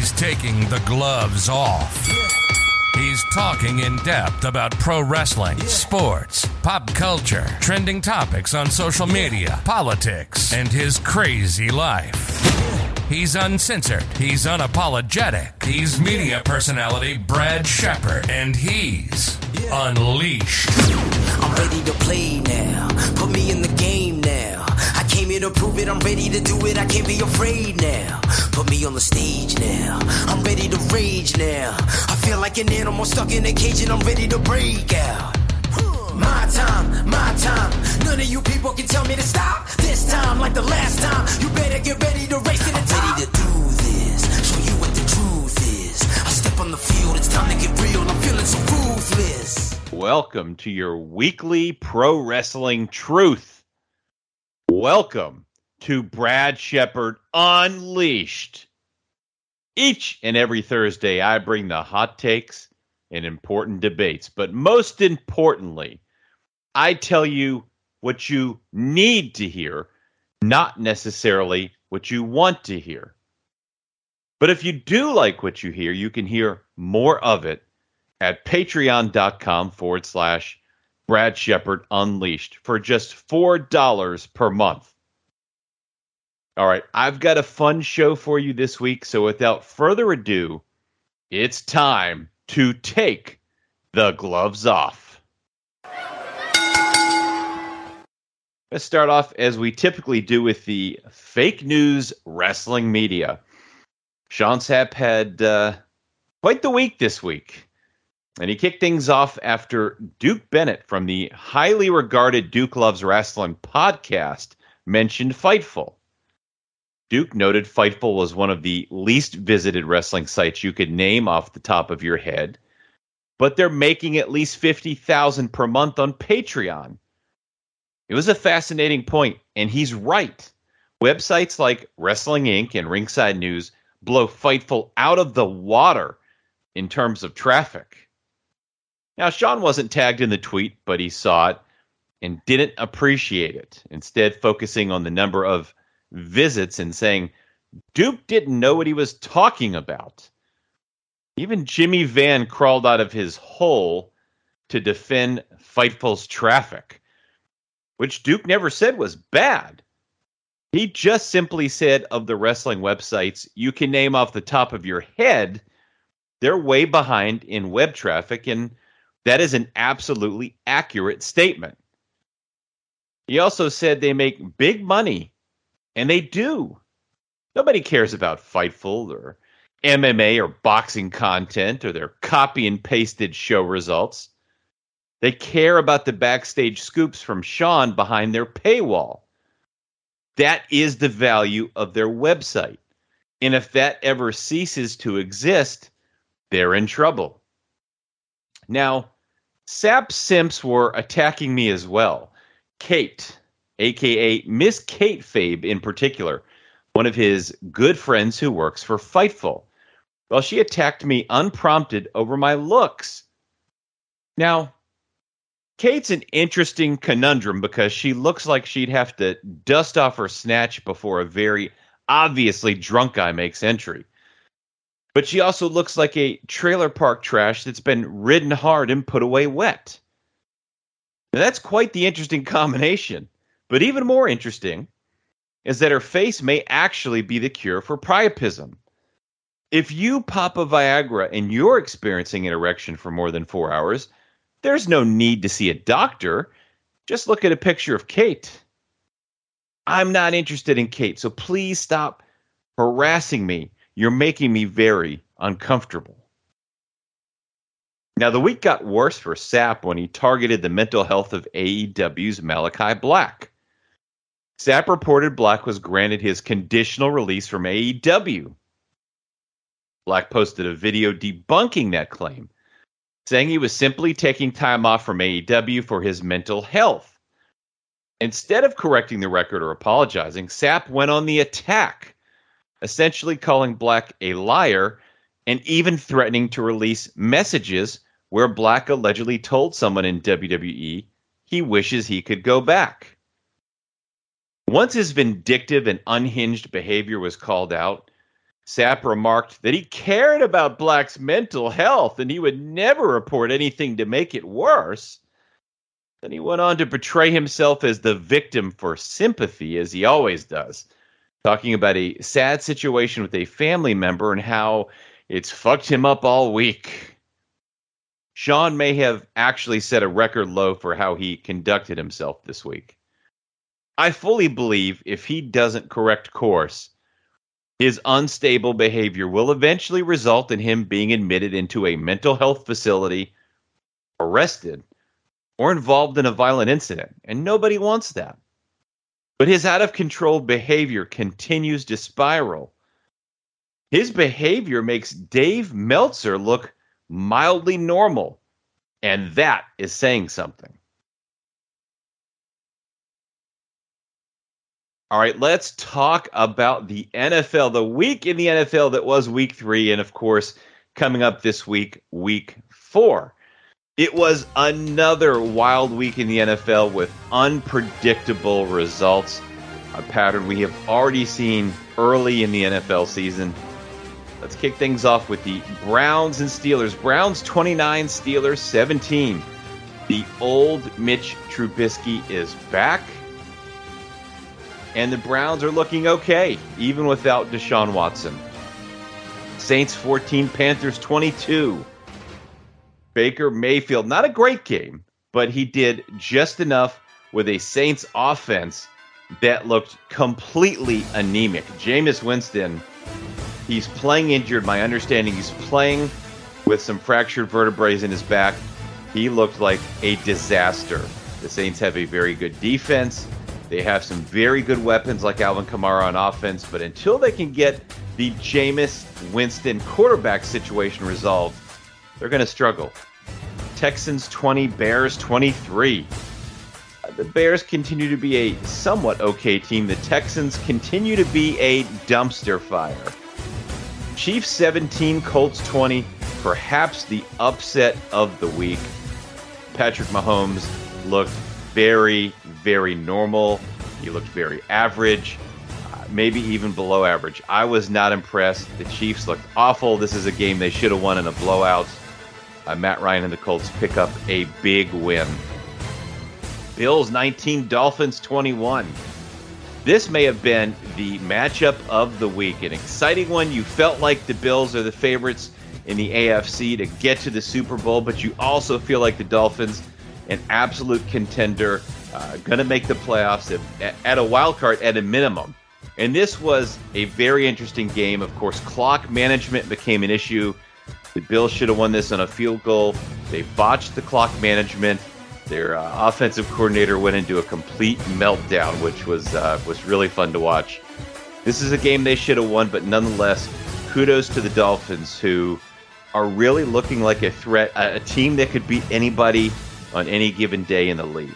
He's taking the gloves off. He's talking in depth about pro wrestling, sports, pop culture, trending topics on social media, politics, and his crazy life. He's uncensored. He's unapologetic. He's media personality Brad Shepard, and he's unleashed. I'm ready to play now. Put me in the game now. I came here to prove it. I'm ready to do it. I can't be afraid now. Put me on the stage now. I'm ready to rage now. I feel like an animal stuck in a cage and I'm ready to break out. My time, my time. None of you people can tell me to stop. This time, like the last time, you better get ready to race to the top. Ready to do this. Show you what the truth is. I step on the field. It's time to get real. I'm feeling so ruthless. Welcome to your weekly pro wrestling truth. Welcome to Brad Shepard Unleashed. Each and every Thursday, I bring the hot takes and important debates, but most importantly, I tell you what you need to hear, not necessarily what you want to hear. But if you do like what you hear, you can hear more of it at patreon.com forward slash Brad Shepard Unleashed for just $4 per month. All right, I've got a fun show for you this week. So without further ado, it's time to take the gloves off. Let's start off as we typically do with the fake news wrestling media. Sean Sapp had uh, quite the week this week. And he kicked things off after Duke Bennett from the highly regarded Duke Loves Wrestling podcast mentioned Fightful. Duke noted Fightful was one of the least visited wrestling sites you could name off the top of your head, but they're making at least 50,000 per month on Patreon. It was a fascinating point, and he's right. Websites like Wrestling Inc. and Ringside News blow Fightful out of the water in terms of traffic. Now, Sean wasn't tagged in the tweet, but he saw it and didn't appreciate it, instead, focusing on the number of visits and saying Duke didn't know what he was talking about. Even Jimmy Van crawled out of his hole to defend Fightful's traffic, which Duke never said was bad. He just simply said of the wrestling websites you can name off the top of your head, they're way behind in web traffic, and that is an absolutely accurate statement. He also said they make big money and they do. Nobody cares about Fightful or MMA or boxing content or their copy and pasted show results. They care about the backstage scoops from Sean behind their paywall. That is the value of their website. And if that ever ceases to exist, they're in trouble. Now, Sapp Simps were attacking me as well. Kate, aka Miss Kate Fabe in particular, one of his good friends who works for Fightful. Well, she attacked me unprompted over my looks. Now, Kate's an interesting conundrum because she looks like she'd have to dust off her snatch before a very obviously drunk guy makes entry. But she also looks like a trailer park trash that's been ridden hard and put away wet. Now, that's quite the interesting combination. But even more interesting is that her face may actually be the cure for priapism. If you pop a Viagra and you're experiencing an erection for more than four hours, there's no need to see a doctor. Just look at a picture of Kate. I'm not interested in Kate, so please stop harassing me. You're making me very uncomfortable. Now, the week got worse for Sapp when he targeted the mental health of AEW's Malachi Black. Sapp reported Black was granted his conditional release from AEW. Black posted a video debunking that claim, saying he was simply taking time off from AEW for his mental health. Instead of correcting the record or apologizing, Sapp went on the attack, essentially calling Black a liar and even threatening to release messages where Black allegedly told someone in WWE he wishes he could go back. Once his vindictive and unhinged behavior was called out, Sapp remarked that he cared about Black's mental health and he would never report anything to make it worse. Then he went on to portray himself as the victim for sympathy, as he always does, talking about a sad situation with a family member and how it's fucked him up all week. Sean may have actually set a record low for how he conducted himself this week. I fully believe if he doesn't correct course, his unstable behavior will eventually result in him being admitted into a mental health facility, arrested, or involved in a violent incident. And nobody wants that. But his out of control behavior continues to spiral. His behavior makes Dave Meltzer look mildly normal. And that is saying something. All right, let's talk about the NFL, the week in the NFL that was week three, and of course, coming up this week, week four. It was another wild week in the NFL with unpredictable results, a pattern we have already seen early in the NFL season. Let's kick things off with the Browns and Steelers. Browns 29, Steelers 17. The old Mitch Trubisky is back and the Browns are looking okay, even without Deshaun Watson. Saints 14, Panthers 22. Baker Mayfield, not a great game, but he did just enough with a Saints offense that looked completely anemic. Jameis Winston, he's playing injured. My understanding, he's playing with some fractured vertebrae in his back. He looked like a disaster. The Saints have a very good defense. They have some very good weapons like Alvin Kamara on offense, but until they can get the Jameis Winston quarterback situation resolved, they're going to struggle. Texans 20, Bears 23. The Bears continue to be a somewhat okay team. The Texans continue to be a dumpster fire. Chiefs 17, Colts 20. Perhaps the upset of the week. Patrick Mahomes looked very, very normal. He looked very average, uh, maybe even below average. I was not impressed. The Chiefs looked awful. This is a game they should have won in a blowout. Uh, Matt Ryan and the Colts pick up a big win. Bills 19, Dolphins 21. This may have been the matchup of the week. An exciting one. You felt like the Bills are the favorites in the AFC to get to the Super Bowl, but you also feel like the Dolphins, an absolute contender uh, going to make the playoffs at, at a wild card at a minimum. And this was a very interesting game. Of course, clock management became an issue. The Bills should have won this on a field goal. They botched the clock management. Their uh, offensive coordinator went into a complete meltdown, which was uh, was really fun to watch. This is a game they should have won, but nonetheless, kudos to the Dolphins, who are really looking like a threat, a, a team that could beat anybody on any given day in the league.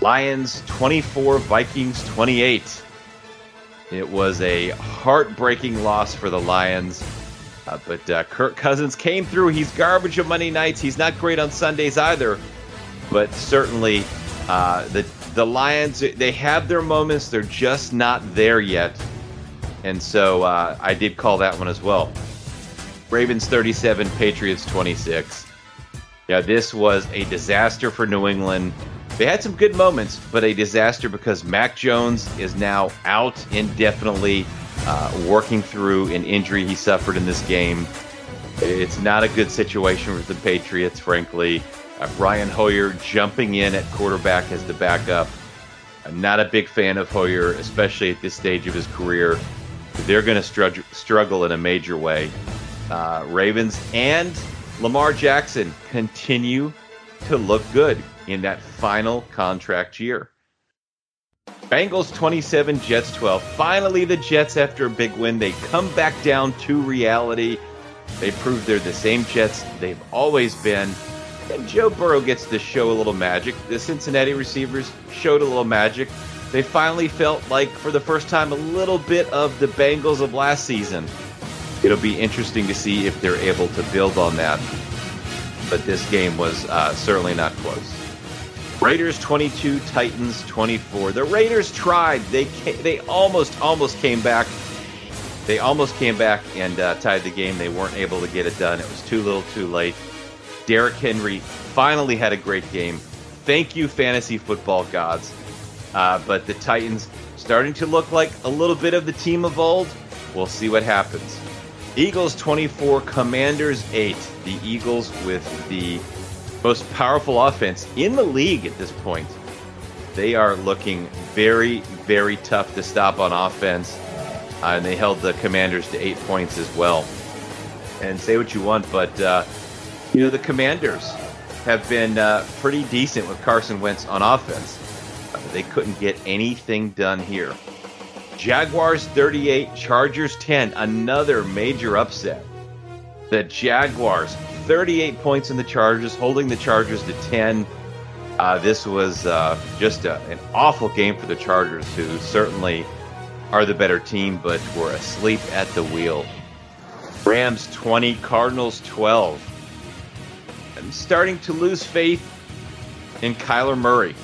Lions 24, Vikings 28. It was a heartbreaking loss for the Lions. Uh, but uh, Kirk Cousins came through. He's garbage on Monday nights. He's not great on Sundays either. But certainly, uh, the the Lions they have their moments. They're just not there yet. And so uh, I did call that one as well. Ravens 37, Patriots 26. Yeah, this was a disaster for New England. They had some good moments, but a disaster because Mac Jones is now out indefinitely, uh, working through an injury he suffered in this game. It's not a good situation with the Patriots, frankly. Uh, Brian Hoyer jumping in at quarterback as the backup. I'm not a big fan of Hoyer, especially at this stage of his career. They're going to struggle in a major way. Uh, Ravens and Lamar Jackson continue to look good in that final contract year. Bengals 27, Jets 12. Finally, the Jets, after a big win, they come back down to reality. They prove they're the same Jets they've always been. And Joe Burrow gets to show a little magic. The Cincinnati receivers showed a little magic. They finally felt like, for the first time, a little bit of the Bengals of last season. It'll be interesting to see if they're able to build on that. But this game was uh, certainly not close. Raiders 22, Titans 24. The Raiders tried. They they almost almost came back. They almost came back and uh, tied the game. They weren't able to get it done. It was too little, too late. Derrick Henry finally had a great game. Thank you, fantasy football gods. Uh, but the Titans starting to look like a little bit of the team of old. We'll see what happens. Eagles 24, Commanders 8. The Eagles with the most powerful offense in the league at this point. They are looking very, very tough to stop on offense. Uh, and they held the Commanders to eight points as well. And say what you want, but uh, you know the Commanders have been uh, pretty decent with Carson Wentz on offense. They couldn't get anything done here. Jaguars 38, Chargers 10. Another major upset. The Jaguars 38 points in the Chargers, holding the Chargers to 10. Uh, this was uh, just a, an awful game for the Chargers, who certainly are the better team, but were asleep at the wheel. Rams 20, Cardinals 12. I'm starting to lose faith in Kyler Murray.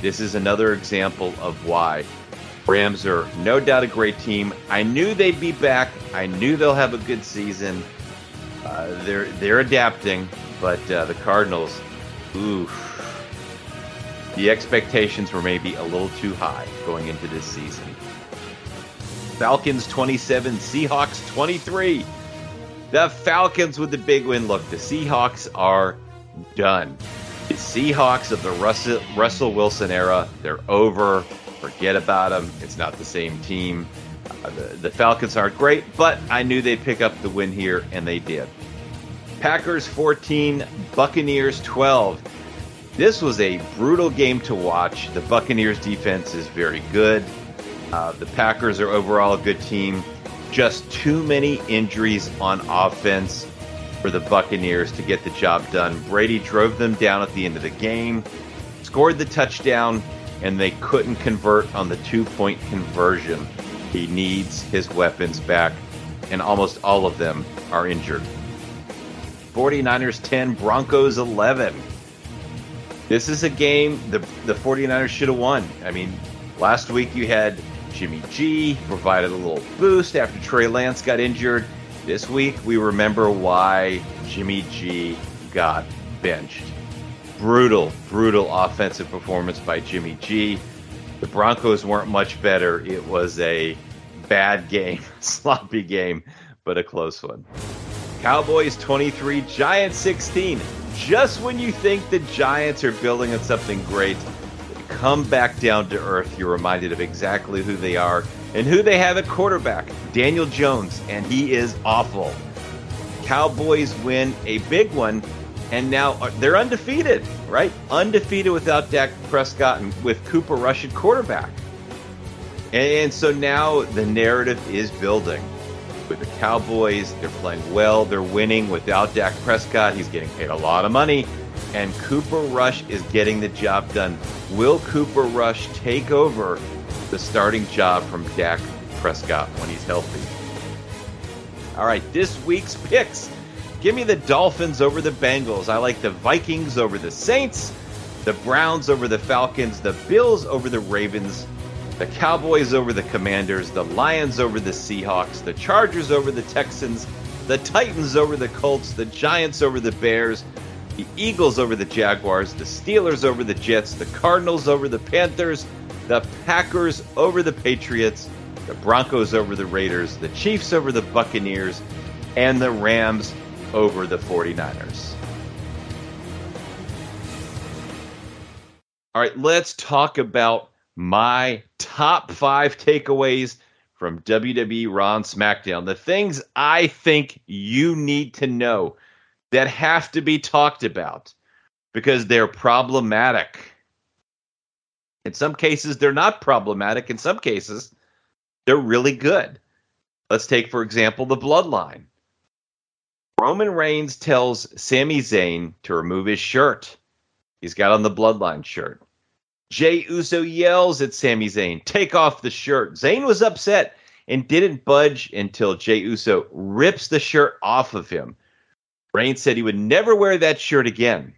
This is another example of why. Rams are no doubt a great team. I knew they'd be back. I knew they'll have a good season. Uh, they're they're adapting, but uh, the Cardinals, oof, the expectations were maybe a little too high going into this season. Falcons 27, Seahawks 23. The Falcons with the big win. Look, the Seahawks are done. The Seahawks of the Russell, Russell Wilson era, they're over. Forget about them. It's not the same team. Uh, the, Falcons aren't great, but I knew they'd pick up the win here, and they did. Packers 14, Buccaneers 12. This was a brutal game to watch. The Buccaneers defense is very good. Uh, the Packers are overall a good team. Just too many injuries on offense for the Buccaneers to get the job done. Brady drove them down at the end of the game, scored the touchdown, and they couldn't convert on the two point conversion. He needs his weapons back, and almost all of them are injured. 49ers 10, Broncos 11. This is a game the, the 49ers should have won. I mean, last week you had Jimmy G provided a little boost after Trey Lance got injured. This week we remember why Jimmy G got benched brutal, brutal offensive performance by Jimmy G. The Broncos weren't much better. It was a bad game, sloppy game, but a close one. Cowboys 23, Giants 16. Just when you think the Giants are building on something great, come back down to earth. You're reminded of exactly who they are and who they have at quarterback, Daniel Jones, and he is awful. Cowboys win a big one and now uh, they're undefeated, right? Undefeated without Dak Prescott and with Cooper Rush at quarterback. And so now the narrative is building. With the Cowboys, they're playing well, they're winning without Dak Prescott. He's getting paid a lot of money, and Cooper Rush is getting the job done. Will Cooper Rush take over the starting job from Dak Prescott when he's healthy? All right, this week's picks. Give me the Dolphins over the Bengals. I like the Vikings over the Saints, the Browns over the Falcons, the Bills over the Ravens, the Cowboys over the Commanders, the Lions over the Seahawks, the Chargers over the Texans, the Titans over the Colts, the Giants over the Bears, the Eagles over the Jaguars, the Steelers over the Jets, the Cardinals over the Panthers, the Packers over the Patriots, the Broncos over the Raiders, the Chiefs over the Buccaneers, and the Rams over the 49ers. All right, let's talk about my top five takeaways from WWE Raw and SmackDown. The things I think you need to know that have to be talked about because they're problematic. In some cases, they're not problematic. In some cases, they're really good. Let's take, for example, the bloodline. Roman Reigns tells Sami Zayn to remove his shirt. He's got on the bloodline shirt. Jey Uso yells at Sami Zayn, take off the shirt. Zayn was upset and didn't budge until Jey Uso rips the shirt off of him. Reigns said he would never wear that shirt again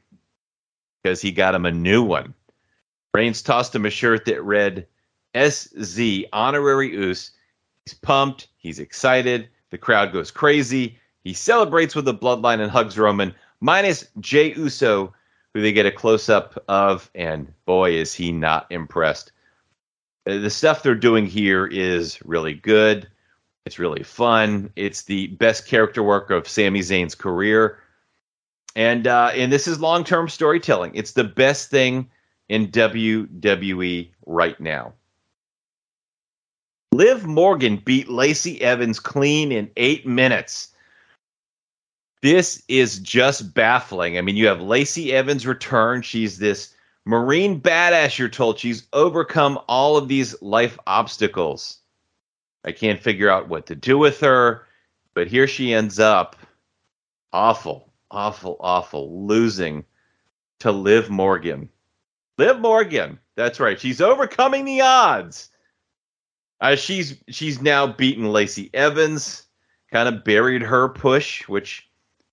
because he got him a new one. Reigns tossed him a shirt that read SZ Honorary Us He's pumped. He's excited. The crowd goes crazy. He celebrates with the bloodline and hugs Roman, minus Jey Uso, who they get a close up of, and boy, is he not impressed. Uh, the stuff they're doing here is really good. It's really fun. It's the best character work of Sami Zayn's career. And uh, and this is long term storytelling. It's the best thing in WWE right now. Liv Morgan beat Lacey Evans clean in eight minutes. This is just baffling. I mean, you have Lacey Evans return. She's this Marine badass, you're told. She's overcome all of these life obstacles. I can't figure out what to do with her, but here she ends up awful, awful, awful, losing to Liv Morgan. Liv Morgan, that's right. She's overcoming the odds. Uh, she's she's now beaten Lacey Evans, kind of buried her push, which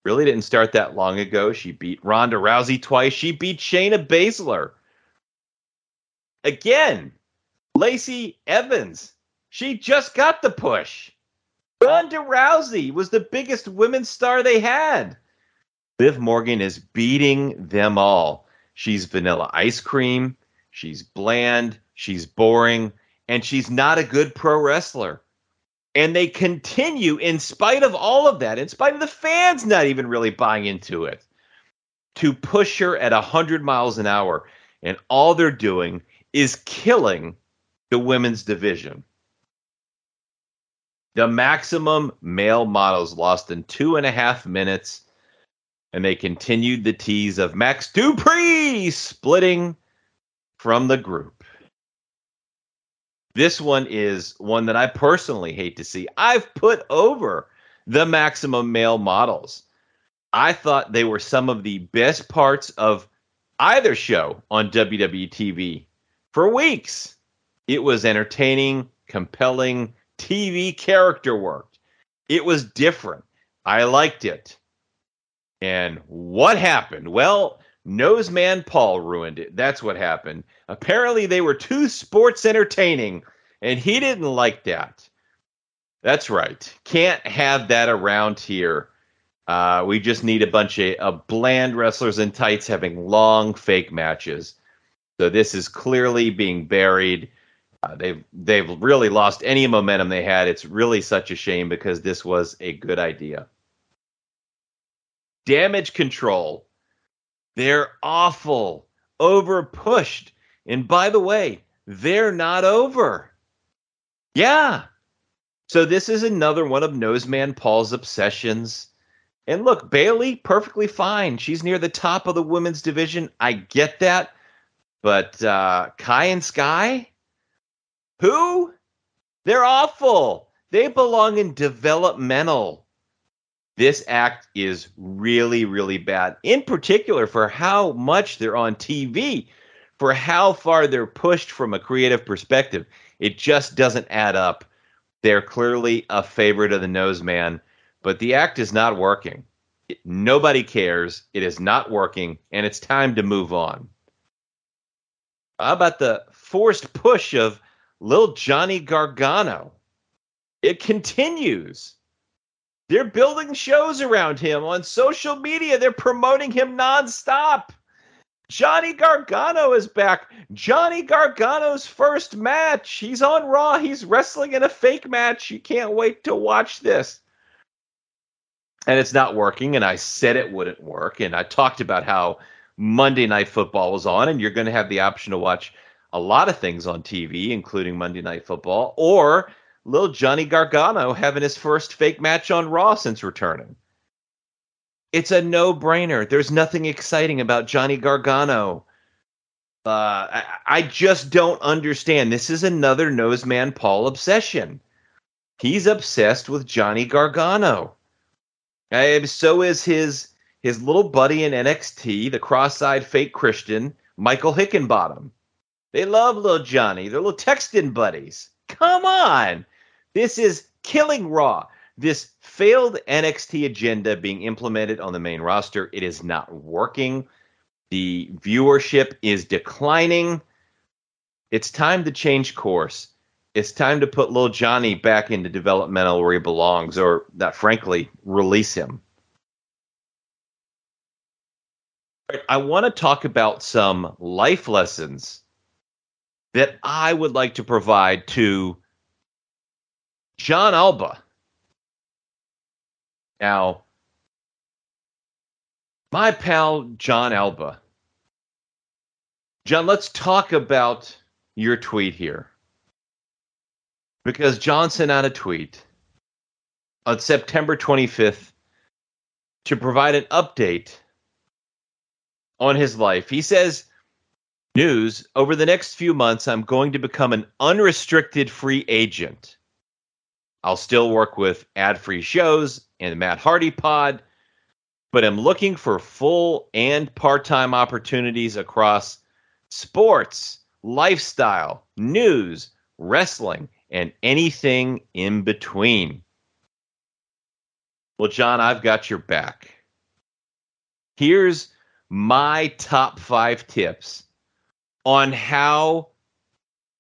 really didn't start that long ago. She beat Ronda Rousey twice. She beat Shayna Baszler. Again, Lacey Evans. She just got the push. Ronda Rousey was the biggest women's star they had. Liv Morgan is beating them all. She's vanilla ice cream. She's bland. She's boring. And she's not a good pro wrestler. And they continue, in spite of all of that, in spite of the fans not even really buying into it, to push her at 100 miles an hour. And all they're doing is killing the women's division. The maximum male models lost in two and a half minutes, and they continued the tease of Max Dupree splitting from the group. This one is one that I personally hate to see. I've put over the maximum male models. I thought they were some of the best parts of either show on WWE TV for weeks. It was entertaining, compelling TV character work. It was different. I liked it. And what happened? Well, Noseman Paul ruined it. That's what happened. Apparently, they were too sports entertaining, and he didn't like that. That's right. Can't have that around here. Uh, we just need a bunch of, of bland wrestlers in tights having long fake matches. So this is clearly being buried. Uh, they've they've really lost any momentum they had. It's really such a shame because this was a good idea. Damage control they're awful, over pushed. And by the way, they're not over. Yeah. So this is another one of Noseman Paul's obsessions. And look, Bayley, perfectly fine. She's near the top of the women's division. I get that. But uh, Kai and Sky? Who? They're awful. They belong in developmental this act is really, really bad, in particular for how much they're on TV, for how far they're pushed from a creative perspective. It just doesn't add up. They're clearly a favorite of the nose man, but the act is not working. Nobody cares. It is not working, and it's time to move on. How about the forced push of Lil Johnny Gargano? It continues. They're building shows around him on social media. They're promoting him nonstop. Johnny Gargano is back. Johnny Gargano's first match. He's on Raw. He's wrestling in a fake match. You can't wait to watch this. And it's not working. And I said it wouldn't work. And I talked about how Monday Night Football was on, and you're going to have the option to watch a lot of things on TV, including Monday Night Football, or little Johnny Gargano having his first fake match on Raw since returning. It's a no brainer. There's nothing exciting about Johnny Gargano. Uh, I, I, just don't understand. This is another Noseman Paul obsession. He's obsessed with Johnny Gargano. So is his his little buddy in NXT, the cross-eyed fake Christian, Michael Hickenbottom. They love little Johnny. They're little texting buddies. Come on. This is killing Raw. This failed NXT agenda being implemented on the main roster. It is not working. The viewership is declining. It's time to change course. it's time to put little Johnny back into developmental where he belongs, or that frankly, release him. I want to talk about some life lessons that I would like to provide to Jon Alba. Now, my pal Jon Alba. Jon, let's talk about your tweet here. Because Jon sent out a tweet on September 25th to provide an update on his life. He says, News over the next few months, I'm going to become an unrestricted free agent. I'll still work with ad free shows and the Matt Hardy pod, but I'm looking for full and part time opportunities across sports, lifestyle, news, wrestling, and anything in between. Well, Jon, I've got your back. Here's my top five tips on how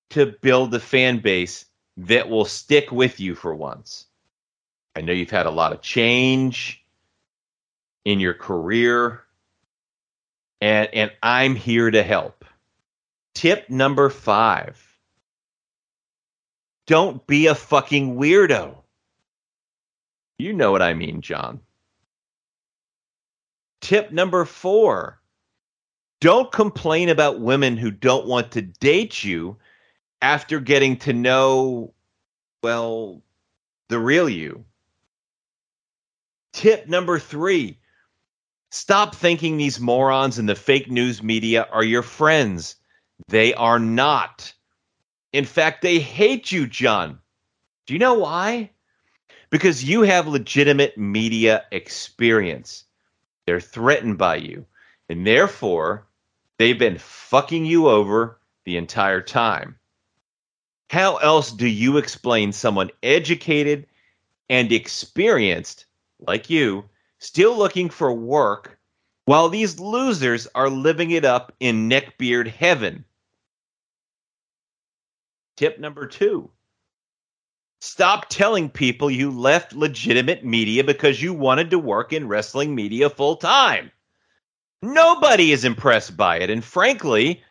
to build a fan base that will stick with you for once. I know you've had a lot of change in your career, and, and I'm here to help. Tip number five don't be a fucking weirdo. You know what I mean, Jon. Tip number four don't complain about women who don't want to date you after getting to know, well, the real you. Tip number three stop thinking these morons in the fake news media are your friends. They are not. In fact, they hate you, Jon. Do you know why? Because you have legitimate media experience. They're threatened by you. And therefore, they've been fucking you over the entire time. How else do you explain someone educated and experienced, like you, still looking for work while these losers are living it up in neckbeard heaven? Tip number two stop telling people you left legitimate media because you wanted to work in wrestling media full time. Nobody is impressed by it. And frankly,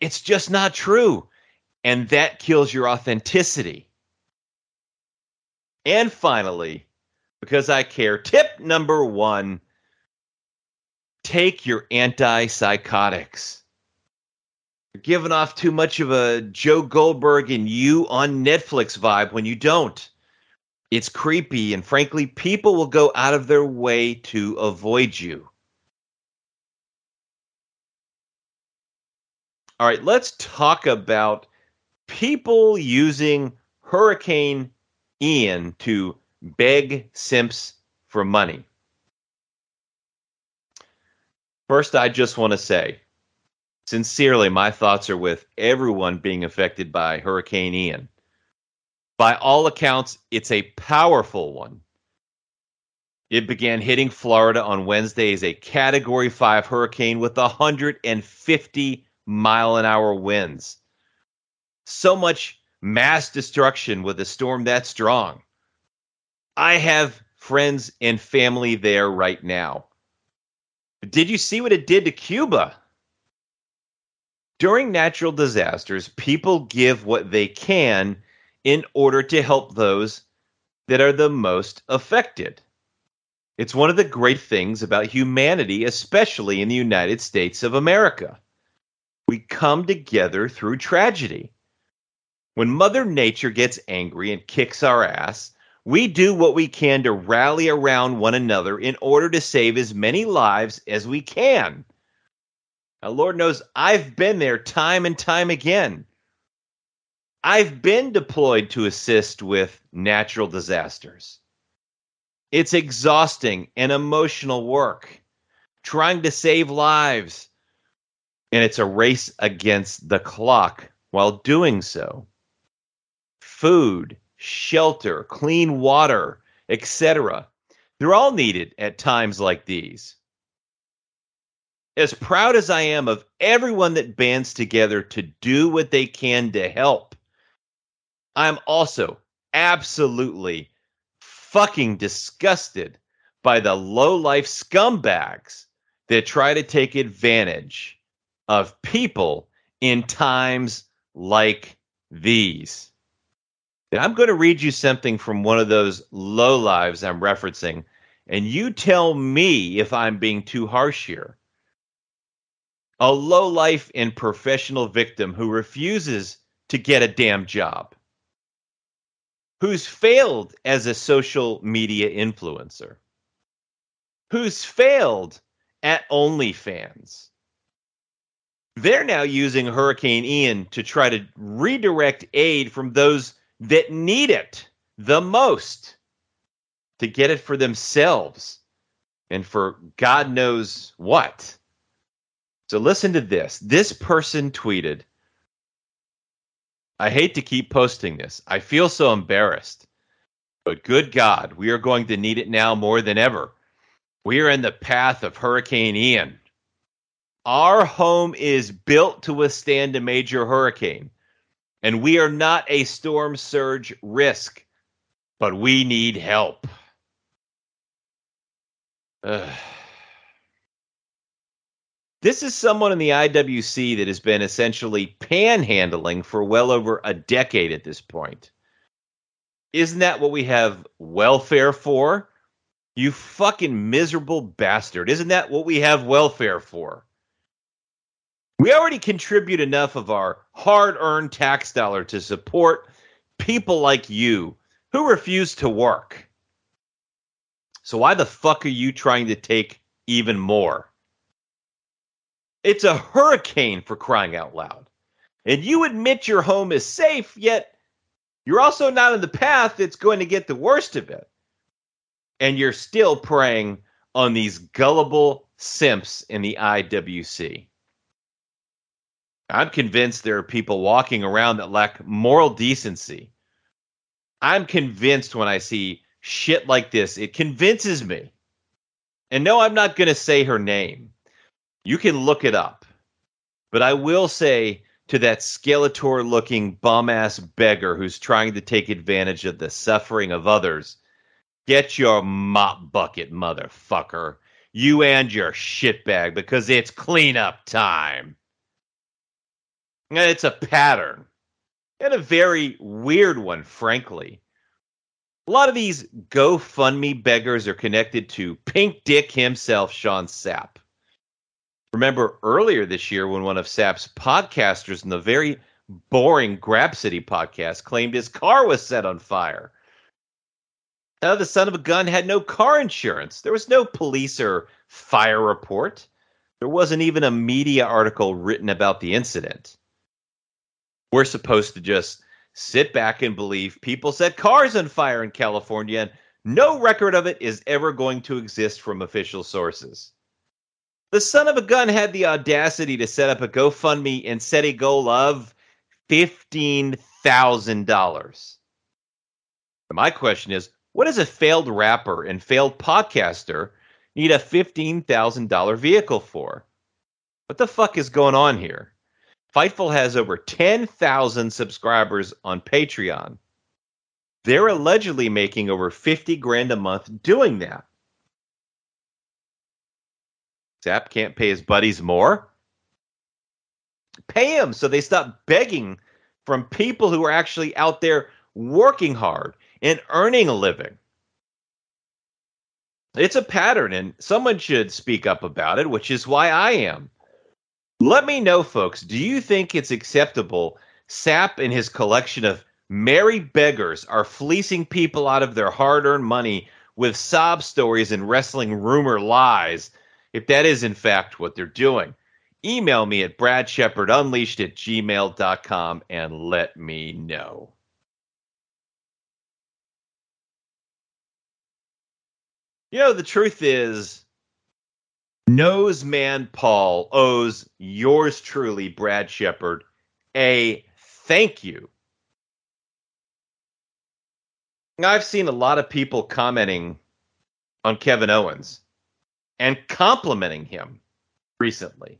it's just not true. And that kills your authenticity. And finally, because I care, tip number one take your antipsychotics You're giving off too much of a Joe Goldberg and you on Netflix vibe when you don't. It's creepy, and frankly, people will go out of their way to avoid you. All right, let's talk about people using Hurricane Ian to beg simps for money. First, I just want to say Sincerely, my thoughts are with everyone being affected by Hurricane Ian. By all accounts, it's a powerful one. It began hitting Florida on Wednesday as a Category 5 hurricane with 150 mile an hour winds. So much mass destruction with a storm that strong. I have friends and family there right now. Did you see what it did to Cuba? During natural disasters, people give what they can in order to help those that are the most affected. It's one of the great things about humanity, especially in the United States of America. We come together through tragedy. When Mother Nature gets angry and kicks our ass, we do what we can to rally around one another in order to save as many lives as we can. Now, Lord knows I've been there time and time again. I've been deployed to assist with natural disasters. It's exhausting and emotional work trying to save lives. And it's a race against the clock while doing so. Food, shelter, clean water, etc. They're all needed at times like these as proud as I am of everyone that bands together to do what they can to help, I'm also absolutely fucking disgusted by the low life scumbags that try to take advantage of people in times like these. I'm going to read you something from one of those low lives I'm referencing, and you tell me if I'm being too harsh here. A low life and professional victim who refuses to get a damn job, who's failed as a social media influencer, who's failed at OnlyFans. They're now using Hurricane Ian to try to redirect aid from those that need it the most to get it for themselves and for God knows what. So listen to this. This person tweeted, I hate to keep posting this. I feel so embarrassed. But good God, we are going to need it now more than ever. We are in the path of Hurricane Ian. Our home is built to withstand a major hurricane, and we are not a storm surge risk, but we need help. This is someone in the IWC that has been essentially panhandling for well over a decade at this point. Isn't that what we have welfare for? You fucking miserable bastard. Isn't that what we have welfare for? We already contribute enough of our hard earned tax dollar to support people like you who refuse to work. So, why the fuck are you trying to take even more? It's a hurricane for crying out loud. And you admit your home is safe, yet you're also not in the path that's going to get the worst of it and you're still preying on these gullible simps in the IWC. I'm convinced there are people walking around that lack moral decency. I'm convinced when I see shit like this, it convinces me. And no, I'm not going to say her name. You can look it up. But I will say to that Skeletor looking bum ass beggar who's trying to take advantage of the suffering of others Get your mop bucket, motherfucker. You and your shitbag because it's cleanup time. It's a pattern. And a very weird one, frankly. A lot of these GoFundMe beggars are connected to Pink Dick himself, Sean Sapp. Remember earlier this year when one of Sapp's podcasters in the very boring Grapsody podcast claimed his car was set on fire uh, the son of a gun had no car insurance. There was no police or fire report. There wasn't even a media article written about the incident. We're supposed to just sit back and believe people set cars on fire in California, and no record of it is ever going to exist from official sources. The son of a gun had the audacity to set up a GoFundMe and set a goal of $15,000. My question is what does a failed rapper and failed podcaster need a $15,000 vehicle for? What the fuck is going on here? Fightful has over 10,000 subscribers on Patreon. They're allegedly making over 50 grand a month doing that. Sapp can't pay his buddies more. Pay him so they stop begging from people who are actually out there working hard and earning a living. It's a pattern, and someone should speak up about it, which is why I am. Let me know, folks. Do you think it's acceptable Sapp and his collection of merry beggars are fleecing people out of their hard earned money with sob stories and wrestling rumor lies, if that is in fact what they're doing? Email me at bradshepardunleashed at gmail.com and let me know. You know, the truth is, Noseman Paul owes yours truly, Brad Shepard, a thank you. I've seen a lot of people commenting on Kevin Owens and complimenting him recently.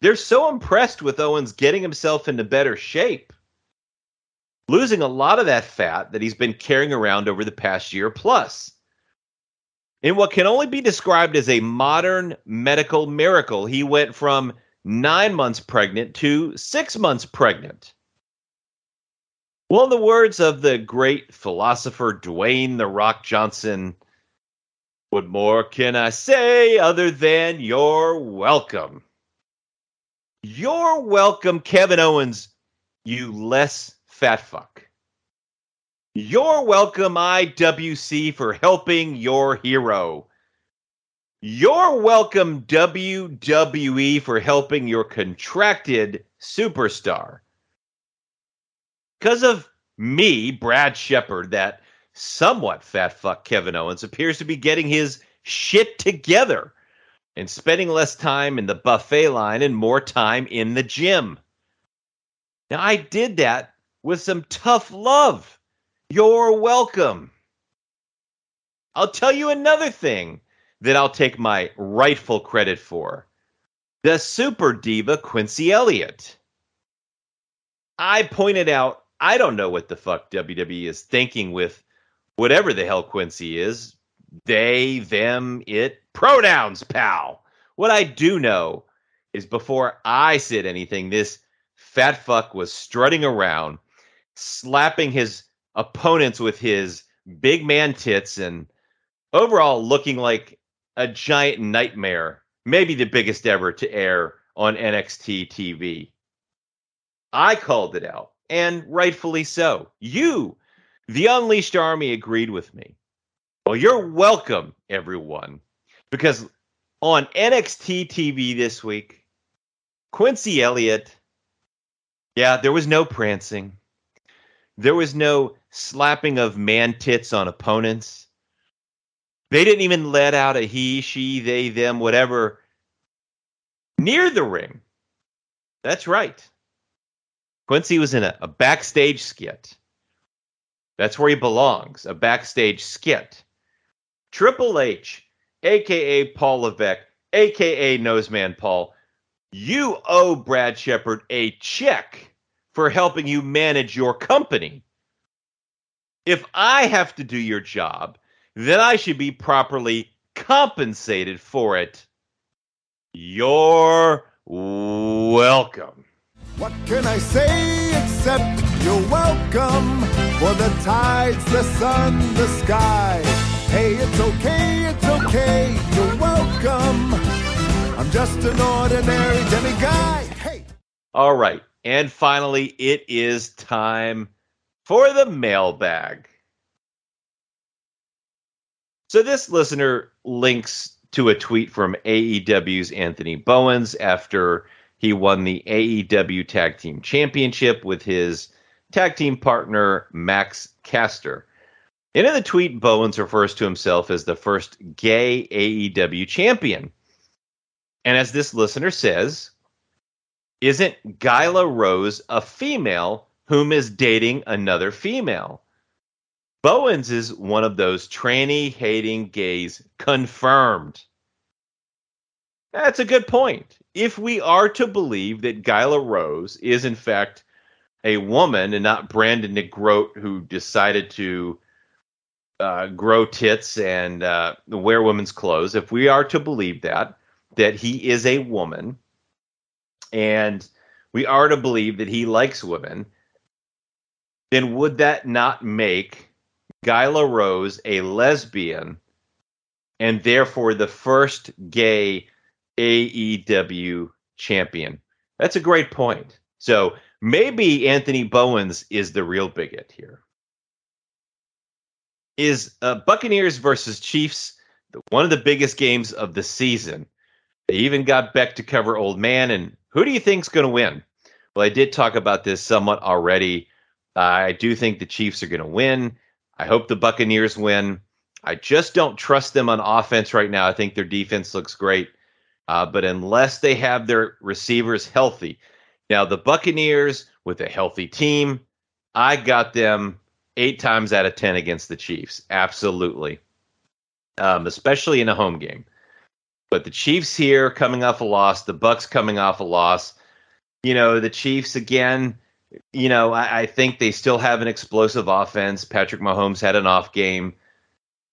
They're so impressed with Owens getting himself into better shape. losing a lot of that fat that he's been carrying around over the past year plus. In what can only be described as a modern medical miracle, he went from nine months pregnant to six months pregnant. Well, in the words of the great philosopher Dwayne The Rock Johnson, what more can I say other than you're welcome? You're welcome, Kevin Owens, you less fat fuck. You're welcome, IWC, for helping your hero. You're welcome, WWE, for helping your contracted superstar. Because of me, Brad Shepard, that somewhat fat fuck Kevin Owens appears to be getting his shit together and spending less time in the buffet line and more time in the gym. Now, I did that with some tough love. You're welcome. I'll tell you another thing that I'll take my rightful credit for the super diva Quincy Elliott. I pointed out, I don't know what the fuck WWE is thinking with whatever the hell Quincy is. They, them, it, pronouns, pal. What I do know is before I said anything, this fat fuck was strutting around, slapping his opponents with his big man tits and overall looking like a giant nightmare, maybe the biggest ever to air on NXT TV. I called it out, and rightfully so. You, the Unleashed Army, agreed with me. Well, you're welcome, everyone, because on NXT TV this week, Quincy Elliott, yeah, there was no prancing. There was no slapping of man tits on opponents. They didn't even let out a he, she, they, them, whatever near the ring. That's right. Quincy was in a, a backstage skit. That's where he belongs, a backstage skit. Triple H, aka Paul Levesque, aka Noseman Paul, you owe Brad Shepard a check for helping you manage your company. If I have to do your job, then I should be properly compensated for it. You're welcome. What can I say except you're welcome for the tides, the sun, the sky? Hey, it's okay, it's okay, you're welcome. I'm just an ordinary demi guy. Hey. All right. And finally, it is time for the mailbag. So this listener links to a tweet from AEW's Anthony Bowens after he won the AEW Tag Team Championship with his tag team partner Max Caster. And in the tweet, Bowens refers to himself as the first gay AEW champion. And as this listener says, isn't Nyla Rose a female whom is dating another female? Bowens is one of those tranny hating gays confirmed. That's a good point. If we are to believe that Nyla Rose is in fact a woman and not Brandon Negrote who decided to uh, grow tits and uh, wear women's clothes, if we are to believe that, that he is a woman and we are to believe that he likes women, then would that not make Nyla Rose a lesbian and therefore the first gay AEW champion? That's a great point. So maybe Anthony Bowens is the real bigot here. Is uh, Buccaneers versus Chiefs one of the biggest games of the season? They even got Beck to cover Old Man, and who do you think's going to win? Well, I did talk about this somewhat already. I do think the Chiefs are going to win. I hope the Buccaneers win. I just don't trust them on offense right now. I think their defense looks great. Uh, but unless they have their receivers healthy, now the Buccaneers with a healthy team, I got them eight times out of 10 against the Chiefs. Absolutely. Um, especially in a home game. But the Chiefs here coming off a loss, the Bucs coming off a loss. You know, the Chiefs again, you know, I, I, think they still have an explosive offense. Patrick Mahomes had an off game,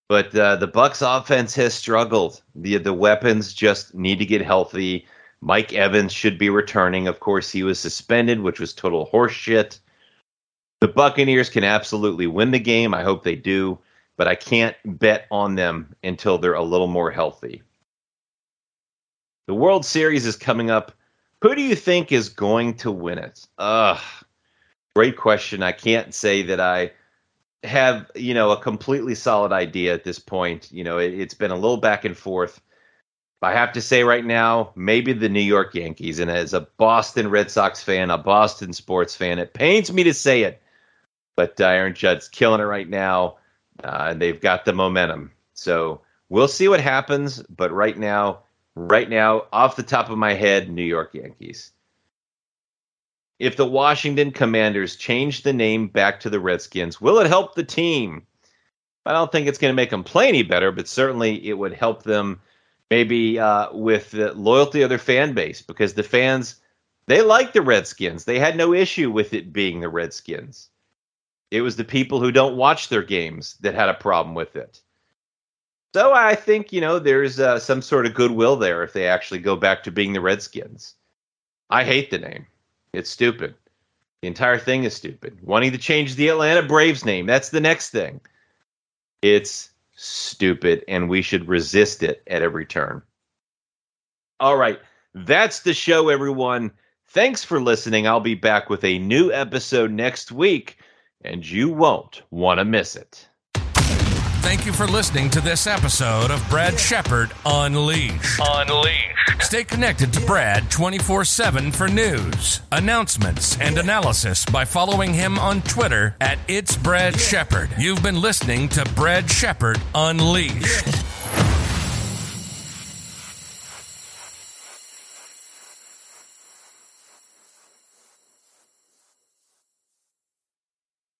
but uh, the Bucs offense has struggled. the The weapons just need to get healthy. Mike Evans should be returning. Of course, he was suspended, which was total horseshit. The Buccaneers can absolutely win the game. I hope they do, but I can't bet on them until they're a little more healthy. The World Series is coming up. Who do you think is going to win it? Ugh, great question. I can't say that I have, you know, a completely solid idea at this point. You know, it, has been a little back and forth. I have to say right now, maybe the New York Yankees. And as a Boston Red Sox fan, a Boston sports fan, it pains me to say it, but Aaron Judge's killing it right now. Uh, and they've got the momentum. So we'll see what happens. But right now, right now, off the top of my head, New York Yankees. If the Washington Commanders change the name back to the Redskins, will it help the team? I don't think it's going to make them play any better, but certainly it would help them maybe uh, with the loyalty of their fan base because the fans they like the Redskins. They had no issue with it being the Redskins. It was the people who don't watch their games that had a problem with it. So I think you know there's uh, some sort of goodwill there if they actually go back to being the Redskins. I hate the name. It's stupid. The entire thing is stupid. Wanting to change the Atlanta Braves name, that's the next thing. It's stupid and we should resist it at every turn. All right, that's the show everyone. Thanks for listening. I'll be back with a new episode next week and you won't want to miss it. Thank you for listening to this episode of Brad Shepard Unleashed. Unleashed. Stay connected to Brad 24 7 for news, announcements, and analysis by following him on Twitter at It's Brad Shepard. You've been listening to Brad Shepard Unleashed.